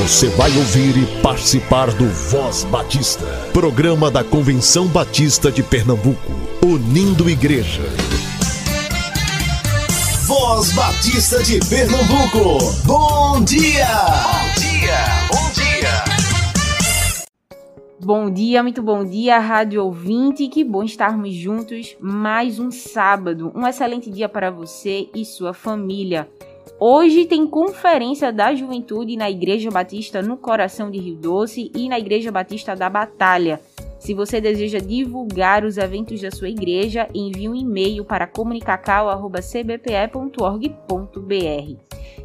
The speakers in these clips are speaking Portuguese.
Você vai ouvir e participar do Voz Batista, programa da Convenção Batista de Pernambuco, unindo igreja. Voz Batista de Pernambuco, bom dia! Bom dia, bom dia! Bom dia, muito bom dia, rádio ouvinte. Que bom estarmos juntos mais um sábado. Um excelente dia para você e sua família. Hoje tem conferência da juventude na Igreja Batista no Coração de Rio Doce e na Igreja Batista da Batalha. Se você deseja divulgar os eventos da sua igreja, envie um e-mail para comunicacau.cbpe.org.br.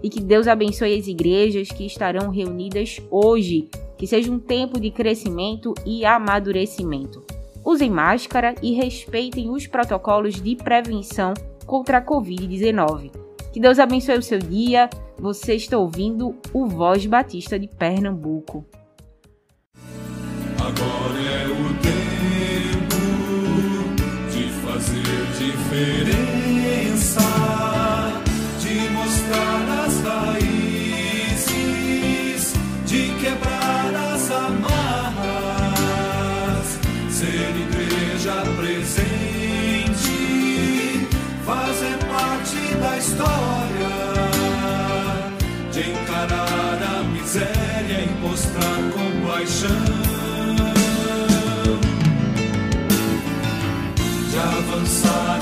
E que Deus abençoe as igrejas que estarão reunidas hoje. Que seja um tempo de crescimento e amadurecimento. Usem máscara e respeitem os protocolos de prevenção contra a Covid-19. Que Deus abençoe o seu dia. Você está ouvindo o Voz Batista de Pernambuco. Agora é o tempo de fazer diferença, história. miséria e mostrar compaixão. De avançar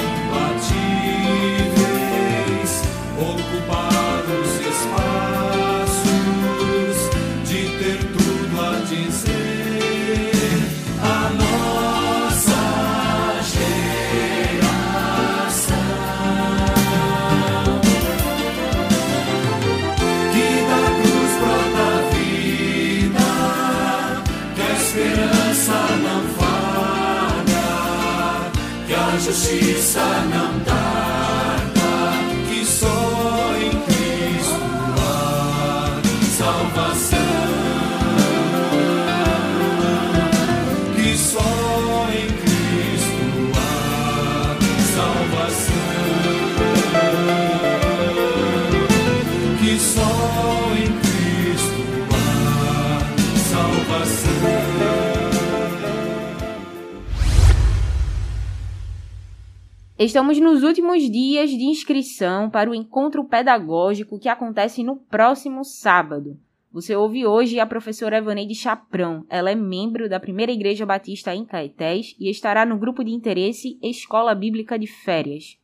Estamos nos últimos dias de inscrição para o encontro pedagógico que acontece no próximo sábado. Você ouve hoje a professora Evaneide Chaprão. Ela é membro da Primeira Igreja Batista em Caetés e estará no grupo de interesse Escola Bíblica de Férias.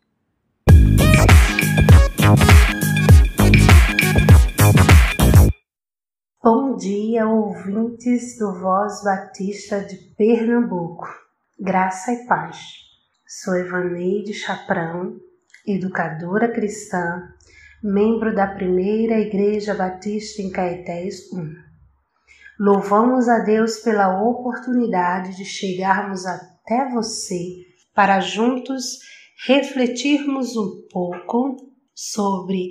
Bom dia, ouvintes do Voz Batista de Pernambuco. Graça e paz. Sou Evaneide Chaprão, educadora cristã, membro da Primeira Igreja Batista em Caetés 1. Louvamos a Deus pela oportunidade de chegarmos até você para juntos refletirmos um pouco sobre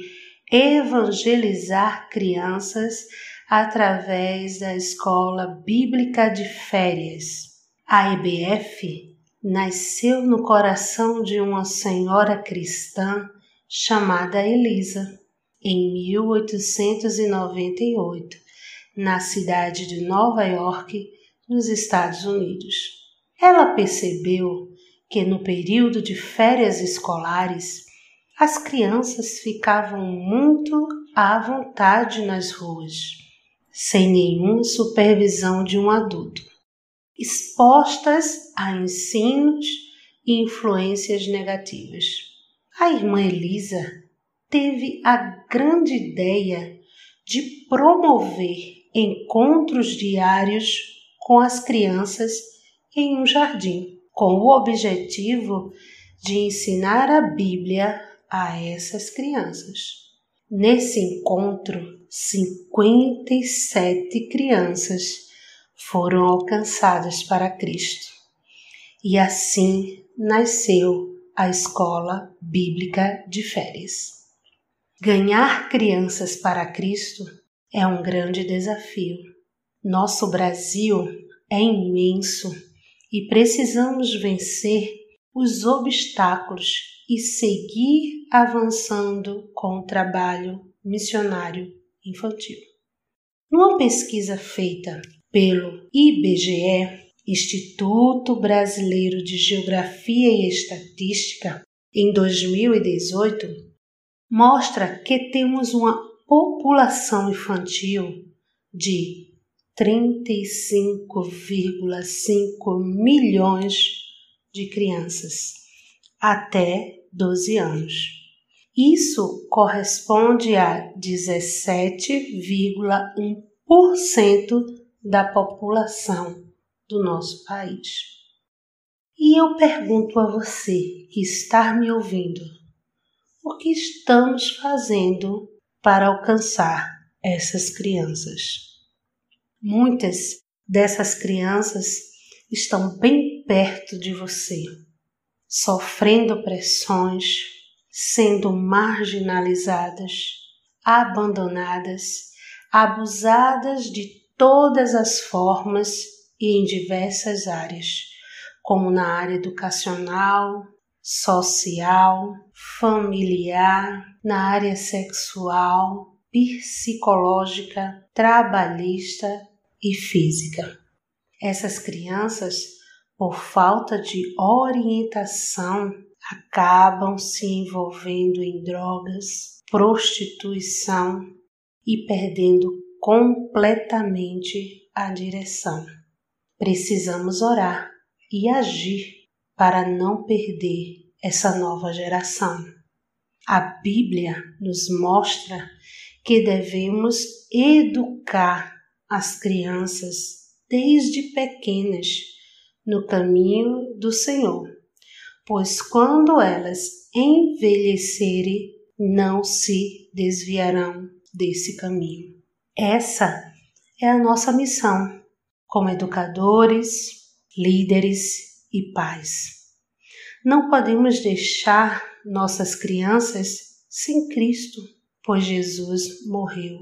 evangelizar crianças através da Escola Bíblica de Férias. A EBF nasceu no coração de uma senhora cristã chamada Elisa, em 1898, na cidade de Nova York, nos Estados Unidos. Ela percebeu que no período de férias escolares as crianças ficavam muito à vontade nas ruas, sem nenhuma supervisão de um adulto, expostas a ensinos e influências negativas. A irmã Elisa teve a grande ideia de promover encontros diários com as crianças em um jardim, com o objetivo de ensinar a Bíblia a essas crianças. Nesse encontro, 57 crianças foram alcançadas para Cristo. E assim nasceu a Escola Bíblica de Férias. Ganhar crianças para Cristo é um grande desafio. Nosso Brasil é imenso e precisamos vencer os obstáculos e seguir avançando com o trabalho missionário infantil. Numa pesquisa feita pelo IBGE, Instituto Brasileiro de Geografia e Estatística, em 2018, mostra que temos uma população infantil de 35,5 milhões de crianças até 12 anos. Isso corresponde a 17,1% da população do nosso país. E eu pergunto a você que está me ouvindo: o que estamos fazendo para alcançar essas crianças? Muitas dessas crianças estão bem perto de você, sofrendo pressões, sendo marginalizadas, abandonadas, abusadas de todas as formas e em diversas áreas, como na área educacional, social, familiar, na área sexual, psicológica, trabalhista e física. Essas crianças, por falta de orientação, acabam se envolvendo em drogas, prostituição e perdendo completamente a direção. Precisamos orar e agir para não perder essa nova geração. A Bíblia nos mostra que devemos educar as crianças desde pequenas no caminho do Senhor, pois quando elas envelhecerem, não se desviarão desse caminho. Essa é a nossa missão como educadores, líderes e pais. Não podemos deixar nossas crianças sem Cristo, pois Jesus morreu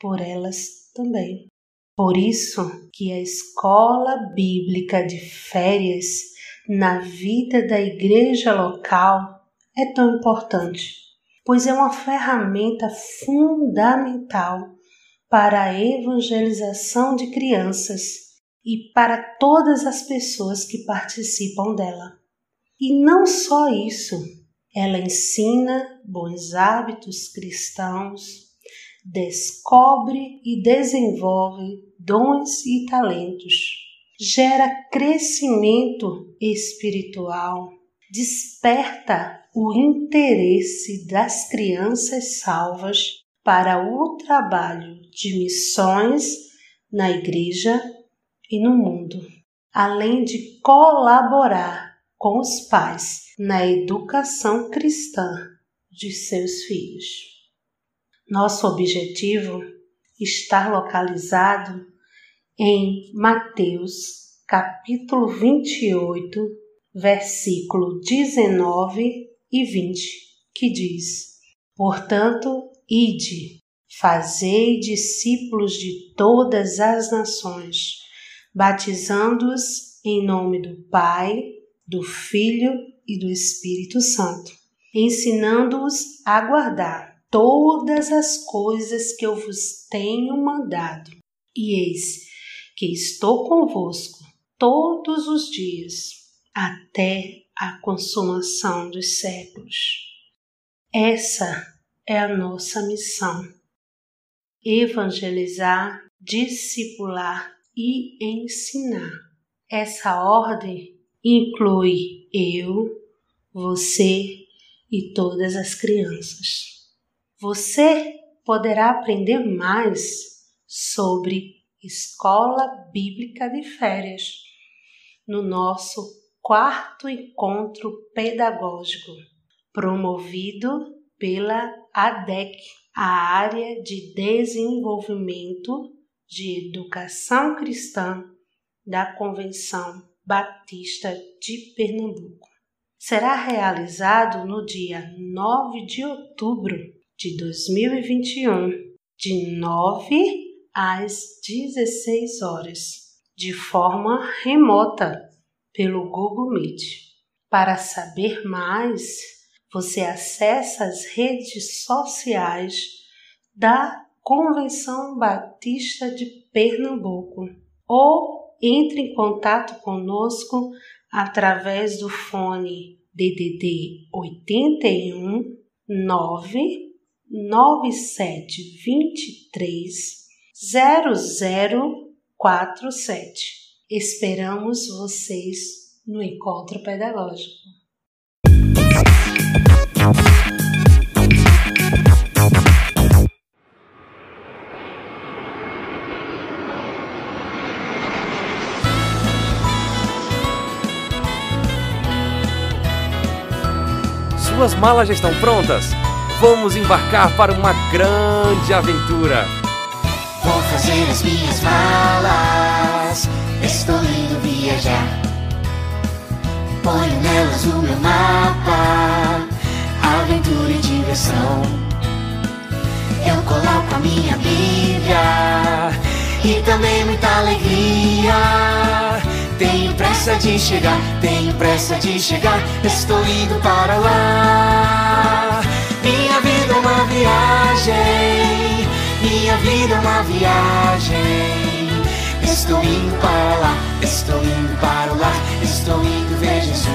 por elas também. Por isso que a escola bíblica de férias na vida da igreja local é tão importante, pois é uma ferramenta fundamental para a evangelização de crianças e para todas as pessoas que participam dela. E não só isso, ela ensina bons hábitos cristãos, descobre e desenvolve dons e talentos, gera crescimento espiritual, desperta o interesse das crianças salvas para o trabalho de missões na igreja e no mundo, além de colaborar com os pais na educação cristã de seus filhos. Nosso objetivo está localizado em Mateus, capítulo 28, versículo 19 e 20, que diz: Portanto, ide, fazei discípulos de todas as nações, batizando-os em nome do Pai, do Filho e do Espírito Santo, ensinando-os a guardar todas as coisas que eu vos tenho mandado. E eis que estou convosco todos os dias, até a consumação dos séculos. Essa é a nossa missão: evangelizar, discipular e ensinar. Essa ordem inclui eu, você e todas as crianças. Você poderá aprender mais sobre Escola Bíblica de Férias no nosso quarto encontro pedagógico, promovido pela ADEC, a área de desenvolvimento de educação cristã da Convenção Batista de Pernambuco. Será realizado no dia 9 de outubro de 2021, de 9 às 16 horas, de forma remota pelo Google Meet. Para saber mais, você acessa as redes sociais da Convenção Batista de Pernambuco ou entre em contato conosco através do fone DDD 81 9 9723 0047. Esperamos vocês no encontro pedagógico. Suas malas já estão prontas? Vamos embarcar para uma grande aventura. Vou fazer as minhas malas. Estou indo viajar. Ponho nelas o meu mapa. Aventura e diversão. Eu coloco a minha Bíblia. E também muita alegria. Tenho pressa de chegar, tenho pressa de chegar, estou indo para lá. Minha vida é uma viagem, minha vida é uma viagem. Estou indo para lá, estou indo para lá, estou indo ver Jesus.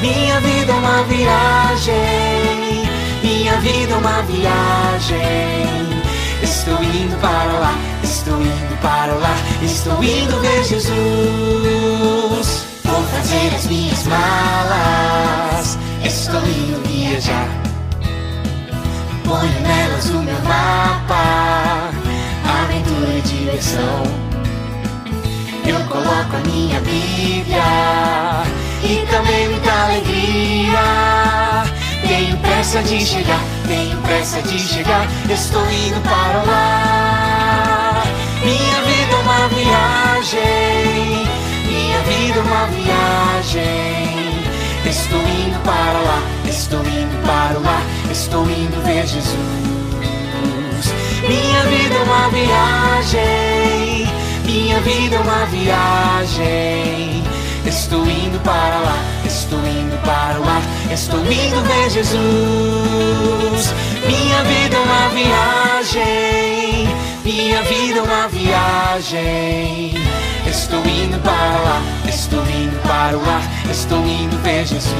Minha vida é uma viagem, minha vida é uma viagem. Estou indo para lá, estou indo para lá, estou indo ver Jesus. Vou fazer as minhas malas, estou indo viajar. Ponho nelas o meu mapa, aventura e diversão. Eu coloco a minha Bíblia e também muita alegria. Tenho pressa de chegar, tenho pressa de chegar, estou indo para lá. Minha vida uma viagem, minha vida é uma viagem. Estou indo para lá, estou indo para lá, estou indo ver Jesus. Minha vida é uma viagem, minha vida é uma viagem. Estou indo para lá, estou indo para lá, estou indo ver Jesus. Minha vida é uma viagem, viagem. Estou indo para lá, estou indo para lá, estou indo ver Jesus.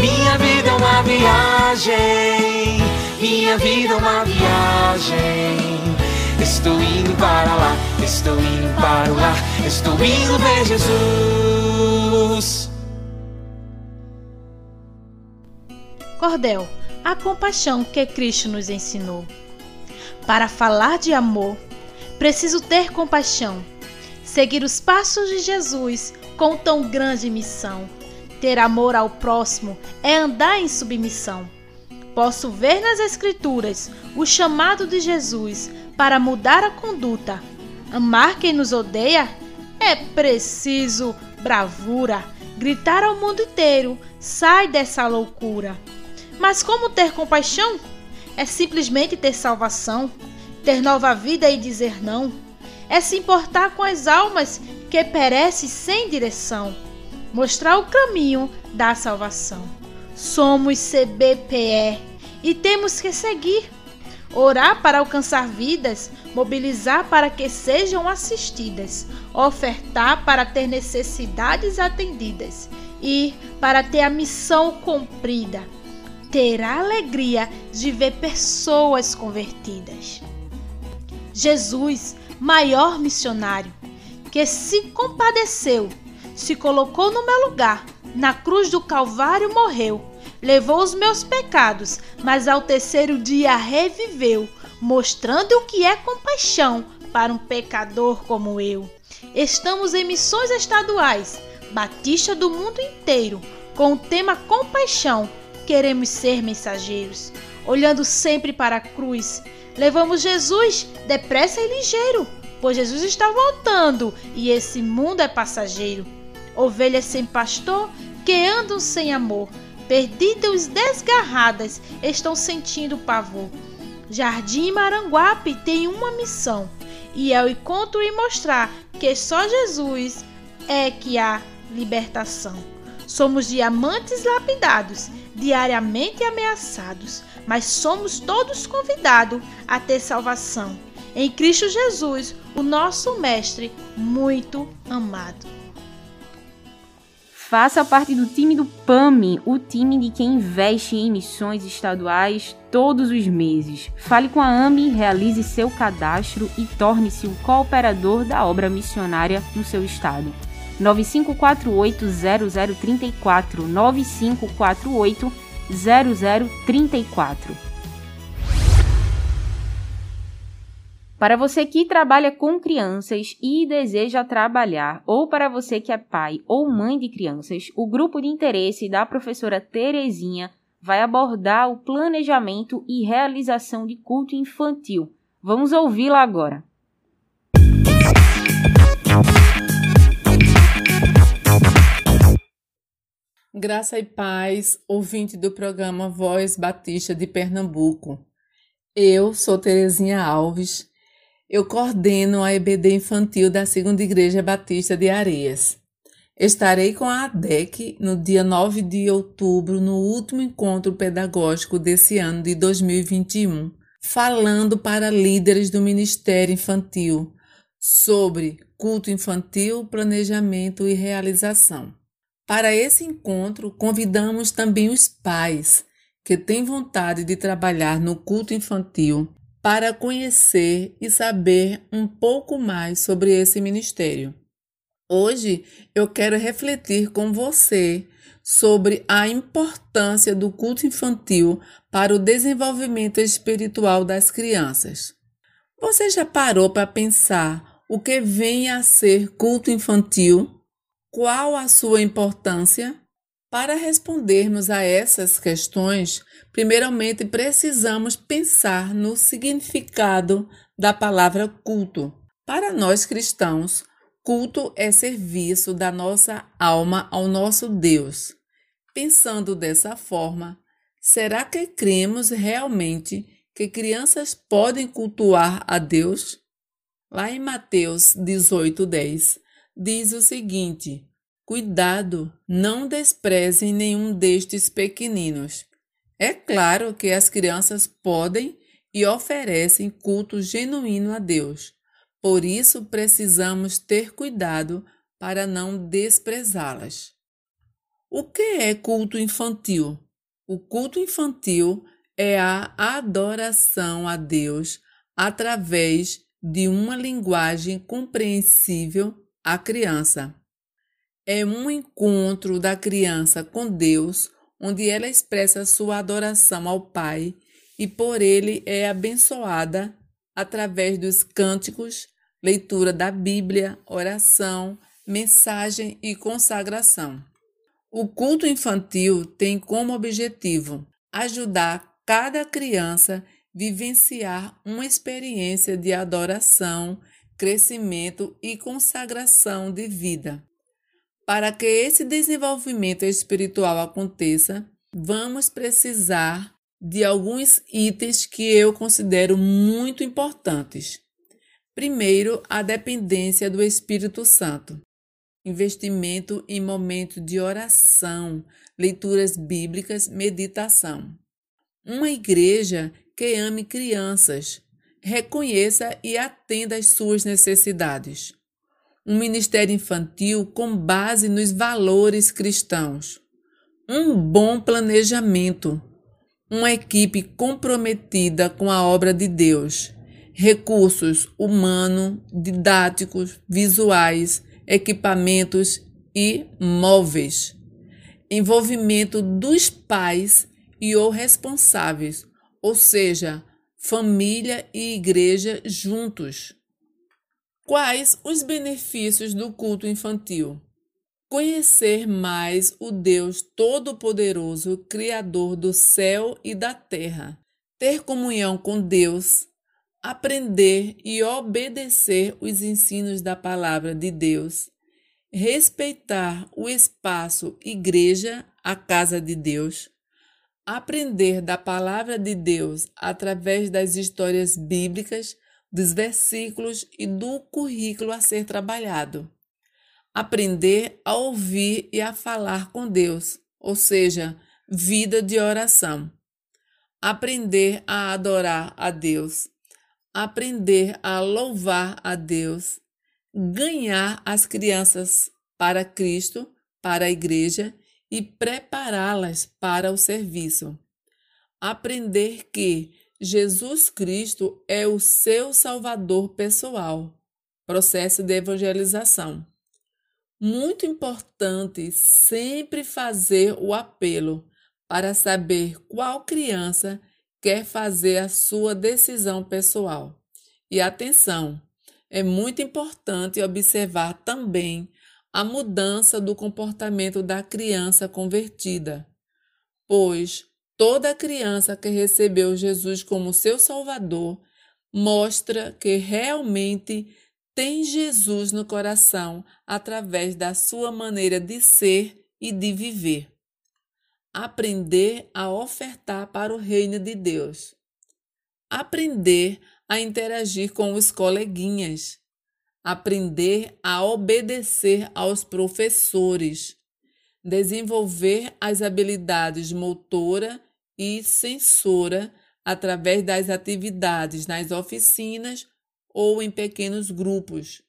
Minha vida é uma viagem, minha vida é uma viagem. Estou indo para lá, estou indo para lá, estou indo ver Jesus. Cordel, a compaixão que Cristo nos ensinou. Para falar de amor, preciso ter compaixão, seguir os passos de Jesus com tão grande missão. Ter amor ao próximo é andar em submissão. Posso ver nas Escrituras o chamado de Jesus para mudar a conduta. Amar quem nos odeia é preciso bravura. Gritar ao mundo inteiro: sai dessa loucura. Mas como ter compaixão? É simplesmente ter salvação, ter nova vida e dizer não. É se importar com as almas que perecem sem direção. Mostrar o caminho da salvação. Somos CBPE e temos que seguir. Orar para alcançar vidas, mobilizar para que sejam assistidas, ofertar para ter necessidades atendidas, ir para ter a missão cumprida, ter a alegria de ver pessoas convertidas. Jesus, maior missionário, que se compadeceu, se colocou no meu lugar, na cruz do Calvário morreu levou os meus pecados, mas ao terceiro dia reviveu, mostrando o que é compaixão para um pecador como eu. Estamos em missões estaduais, Batista do mundo inteiro, com o tema compaixão. Queremos ser mensageiros, olhando sempre para a cruz. Levamos Jesus depressa e ligeiro, pois Jesus está voltando e esse mundo é passageiro. Ovelhas sem pastor que andam sem amor perdidas desgarradas, estão sentindo pavor. Jardim Maranguape tem uma missão, e é o encontro e mostrar que só Jesus é que há libertação. Somos diamantes lapidados, diariamente ameaçados, mas somos todos convidados a ter salvação em Cristo Jesus, o nosso Mestre muito amado. Faça parte do time do PAMI, o time de quem investe em missões estaduais todos os meses. Fale com a AMI, realize seu cadastro e torne-se um cooperador da obra missionária no seu estado. 9548-0034 9548-0034 Para você que trabalha com crianças e deseja trabalhar, ou para você que é pai ou mãe de crianças, o grupo de interesse da professora Terezinha vai abordar o planejamento e realização de culto infantil. Vamos ouvi-la agora. Graça e paz, ouvinte do programa Voz Batista de Pernambuco. Eu sou Terezinha Alves eu coordeno a EBD infantil da Segunda Igreja Batista de Areias. Estarei com a ADEC no dia 9 de outubro, no último encontro pedagógico desse ano de 2021, falando para líderes do Ministério Infantil sobre culto infantil, planejamento e realização. Para esse encontro, convidamos também os pais que têm vontade de trabalhar no culto infantil para conhecer e saber um pouco mais sobre esse ministério. Hoje eu quero refletir com você sobre a importância do culto infantil para o desenvolvimento espiritual das crianças. Você já parou para pensar o que vem a ser culto infantil? Qual a sua importância? Para respondermos a essas questões, primeiramente precisamos pensar no significado da palavra culto. Para nós cristãos, culto é serviço da nossa alma ao nosso Deus. Pensando dessa forma, será que cremos realmente que crianças podem cultuar a Deus? Lá em Mateus 18:10 diz o seguinte: Cuidado, não desprezem nenhum destes pequeninos. É claro que as crianças podem e oferecem culto genuíno a Deus. Por isso precisamos ter cuidado para não desprezá-las. O que é culto infantil? O culto infantil é a adoração a Deus através de uma linguagem compreensível à criança é um encontro da criança com Deus, onde ela expressa sua adoração ao Pai e por ele é abençoada através dos cânticos, leitura da Bíblia, oração, mensagem e consagração. O culto infantil tem como objetivo ajudar cada criança a vivenciar uma experiência de adoração, crescimento e consagração de vida. Para que esse desenvolvimento espiritual aconteça, vamos precisar de alguns itens que eu considero muito importantes. Primeiro, a dependência do Espírito Santo. Investimento em momentos de oração, leituras bíblicas, meditação. Uma igreja que ame crianças, reconheça e atenda às suas necessidades. Um ministério infantil com base nos valores cristãos, um bom planejamento, uma equipe comprometida com a obra de Deus, recursos humanos, didáticos, visuais, equipamentos e móveis, envolvimento dos pais e ou responsáveis, ou seja, família e igreja juntos Quais os benefícios do culto infantil? Conhecer mais o Deus Todo-Poderoso, Criador do céu e da terra. Ter comunhão com Deus. Aprender e obedecer os ensinos da palavra de Deus. Respeitar o espaço igreja, a casa de Deus. Aprender da palavra de Deus através das histórias bíblicas dos versículos e do currículo a ser trabalhado. Aprender a ouvir e a falar com Deus, ou seja, vida de oração. aprender a adorar a Deus, aprender a louvar a Deus, ganhar as crianças para Cristo, para a igreja e prepará-las para o serviço. Aprender que Jesus Cristo é o seu Salvador pessoal. Processo de evangelização. Muito importante sempre fazer o apelo para saber qual criança quer fazer a sua decisão pessoal. E atenção, é muito importante observar também a mudança do comportamento da criança convertida, pois toda criança que recebeu Jesus como seu Salvador mostra que realmente tem Jesus no coração através da sua maneira de ser e de viver. Aprender a ofertar para o reino de Deus. Aprender a interagir com os coleguinhas aprender a obedecer aos professores, desenvolver as habilidades motora e sensora através das atividades nas oficinas ou em pequenos grupos,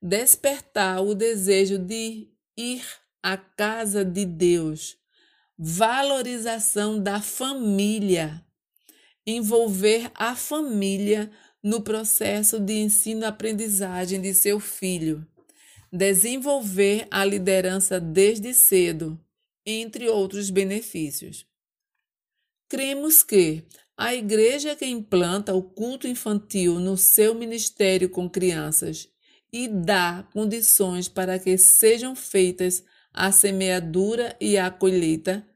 despertar o desejo de ir à casa de Deus, valorização da família, envolver a família no processo de ensino-aprendizagem de seu filho, desenvolver a liderança desde cedo, entre outros benefícios. Cremos que a igreja que implanta o culto infantil no seu ministério com crianças e dá condições para que sejam feitas a semeadura e a colheita,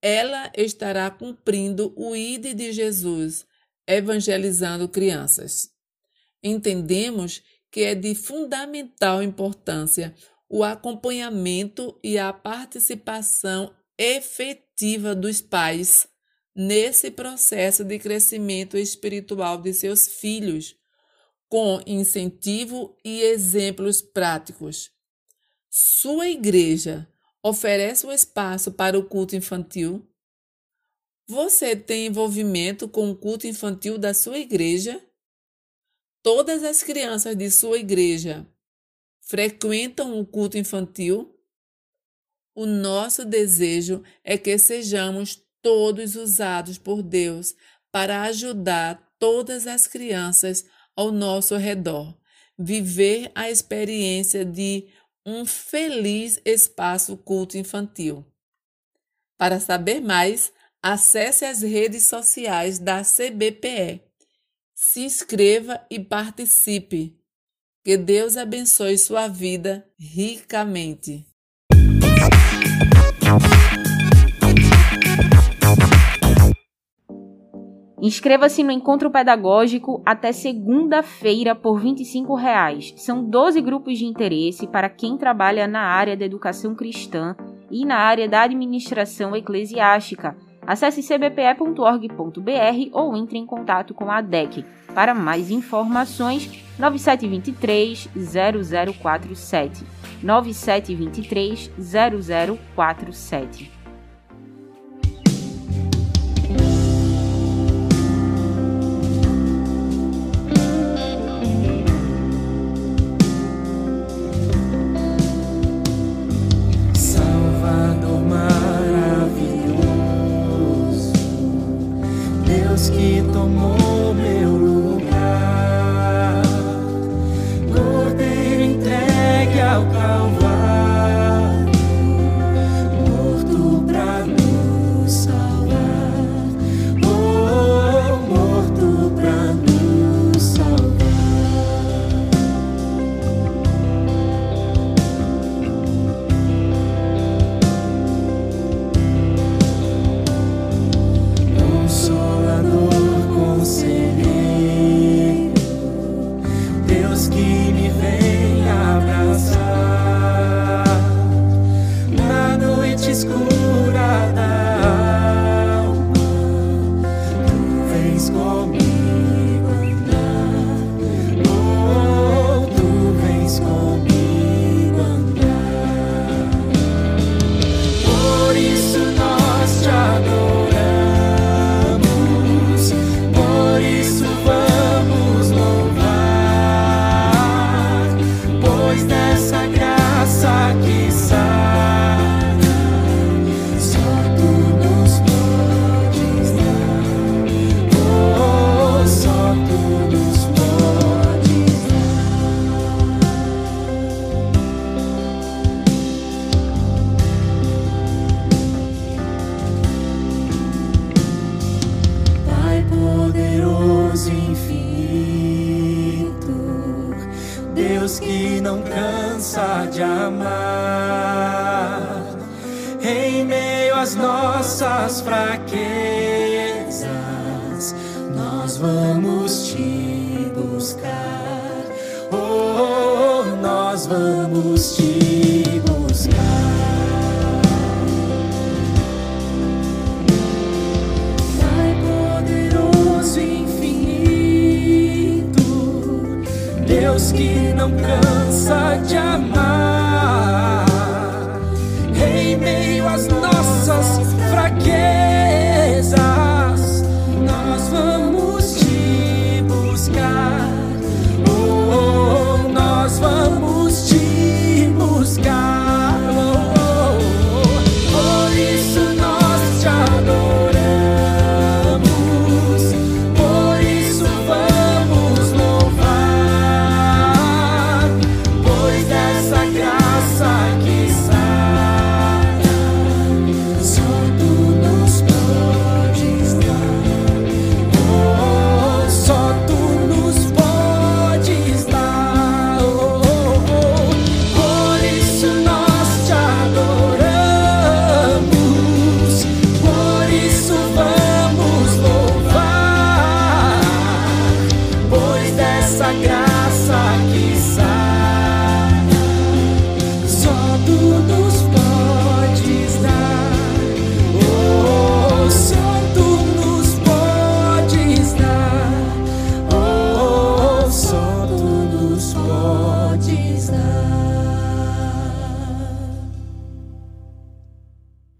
ela estará cumprindo o ide de Jesus evangelizando crianças. Entendemos que é de fundamental importância o acompanhamento e a participação efetiva dos pais nesse processo de crescimento espiritual de seus filhos, com incentivo e exemplos práticos. Sua igreja oferece um espaço para o culto infantil? Você tem envolvimento com o culto infantil da sua igreja? Todas as crianças de sua igreja frequentam o culto infantil? O nosso desejo é que sejamos todos usados por Deus para ajudar todas as crianças ao nosso redor, viver a experiência de um feliz espaço culto infantil. Para saber mais, Acesse as redes sociais da CBPE. Se inscreva e participe. Que Deus abençoe sua vida ricamente. Inscreva-se no encontro pedagógico até segunda-feira por 25 reais. São 12 grupos de interesse para quem trabalha na área da educação cristã e na área da administração eclesiástica Acesse cbpe.org.br ou entre em contato com a DEC. Para mais informações, 9723 0047. 9723 0047. Deus que não cansa de amar. Dessa graça que sara,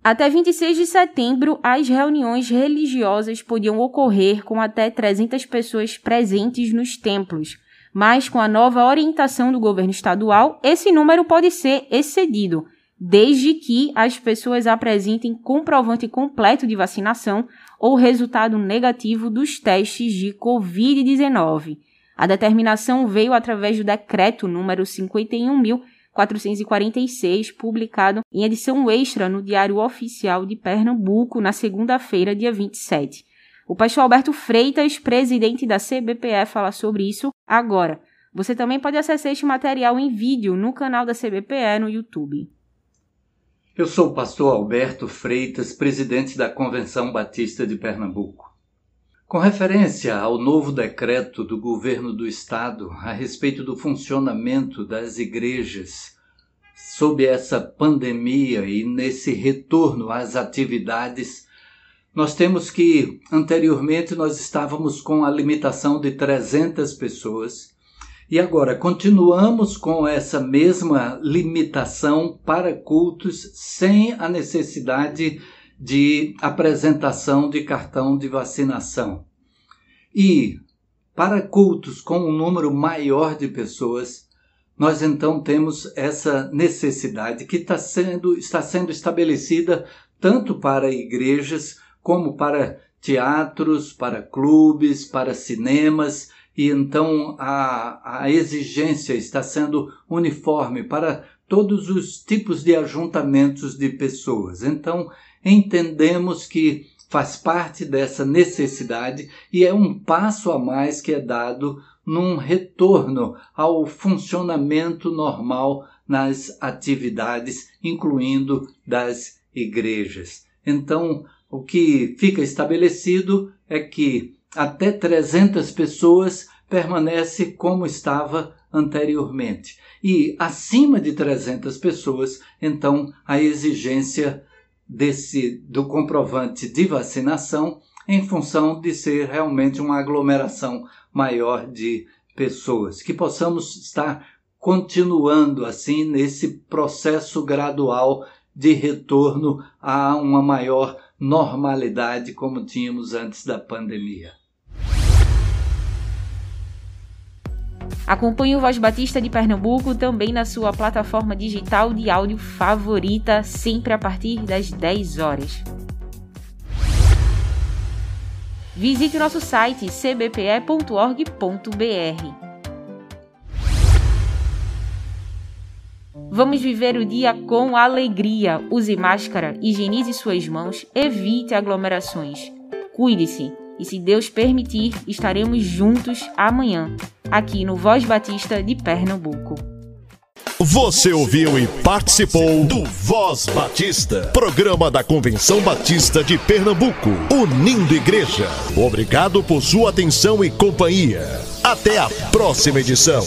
Até 26 de setembro, as reuniões religiosas podiam ocorrer com até 300 pessoas presentes nos templos, mas com a nova orientação do governo estadual, esse número pode ser excedido, desde que as pessoas apresentem comprovante completo de vacinação ou resultado negativo dos testes de Covid-19. A determinação veio através do decreto número 51.000 446, publicado em edição extra no Diário Oficial de Pernambuco na segunda-feira, dia 27. O pastor Alberto Freitas, presidente da CBPE, fala sobre isso agora. Você também pode acessar este material em vídeo no canal da CBPE no YouTube. Eu sou o pastor Alberto Freitas, presidente da Convenção Batista de Pernambuco. Com referência ao novo decreto do governo do estado a respeito do funcionamento das igrejas sob essa pandemia e nesse retorno às atividades, nós temos que anteriormente nós estávamos com a limitação de 300 pessoas e agora continuamos com essa mesma limitação para cultos sem a necessidade de apresentação de cartão de vacinação. E para cultos com um número maior de pessoas, nós então temos essa necessidade que está sendo, está sendo estabelecida tanto para igrejas como para teatros, para clubes, para cinemas, e então a, a exigência está sendo uniforme para todos os tipos de ajuntamentos de pessoas. Então, entendemos que faz parte dessa necessidade e é um passo a mais que é dado num retorno ao funcionamento normal nas atividades, incluindo das igrejas. Então, o que fica estabelecido é que até 300 pessoas permanece como estava anteriormente. E acima de 300 pessoas, então a exigência desse do comprovante de vacinação em função de ser realmente uma aglomeração maior de pessoas, que possamos estar continuando assim nesse processo gradual de retorno a uma maior normalidade como tínhamos antes da pandemia. Acompanhe o Voz Batista de Pernambuco também na sua plataforma digital de áudio favorita, sempre a partir das 10 horas. Visite nosso site cbpe.org.br. Vamos viver o dia com alegria. Use máscara, higienize suas mãos, evite aglomerações. Cuide-se e, se Deus permitir, estaremos juntos amanhã, aqui no Voz Batista de Pernambuco. Você ouviu e participou do Voz Batista, programa da Convenção Batista de Pernambuco, unindo igreja. Obrigado por sua atenção e companhia. Até a próxima edição.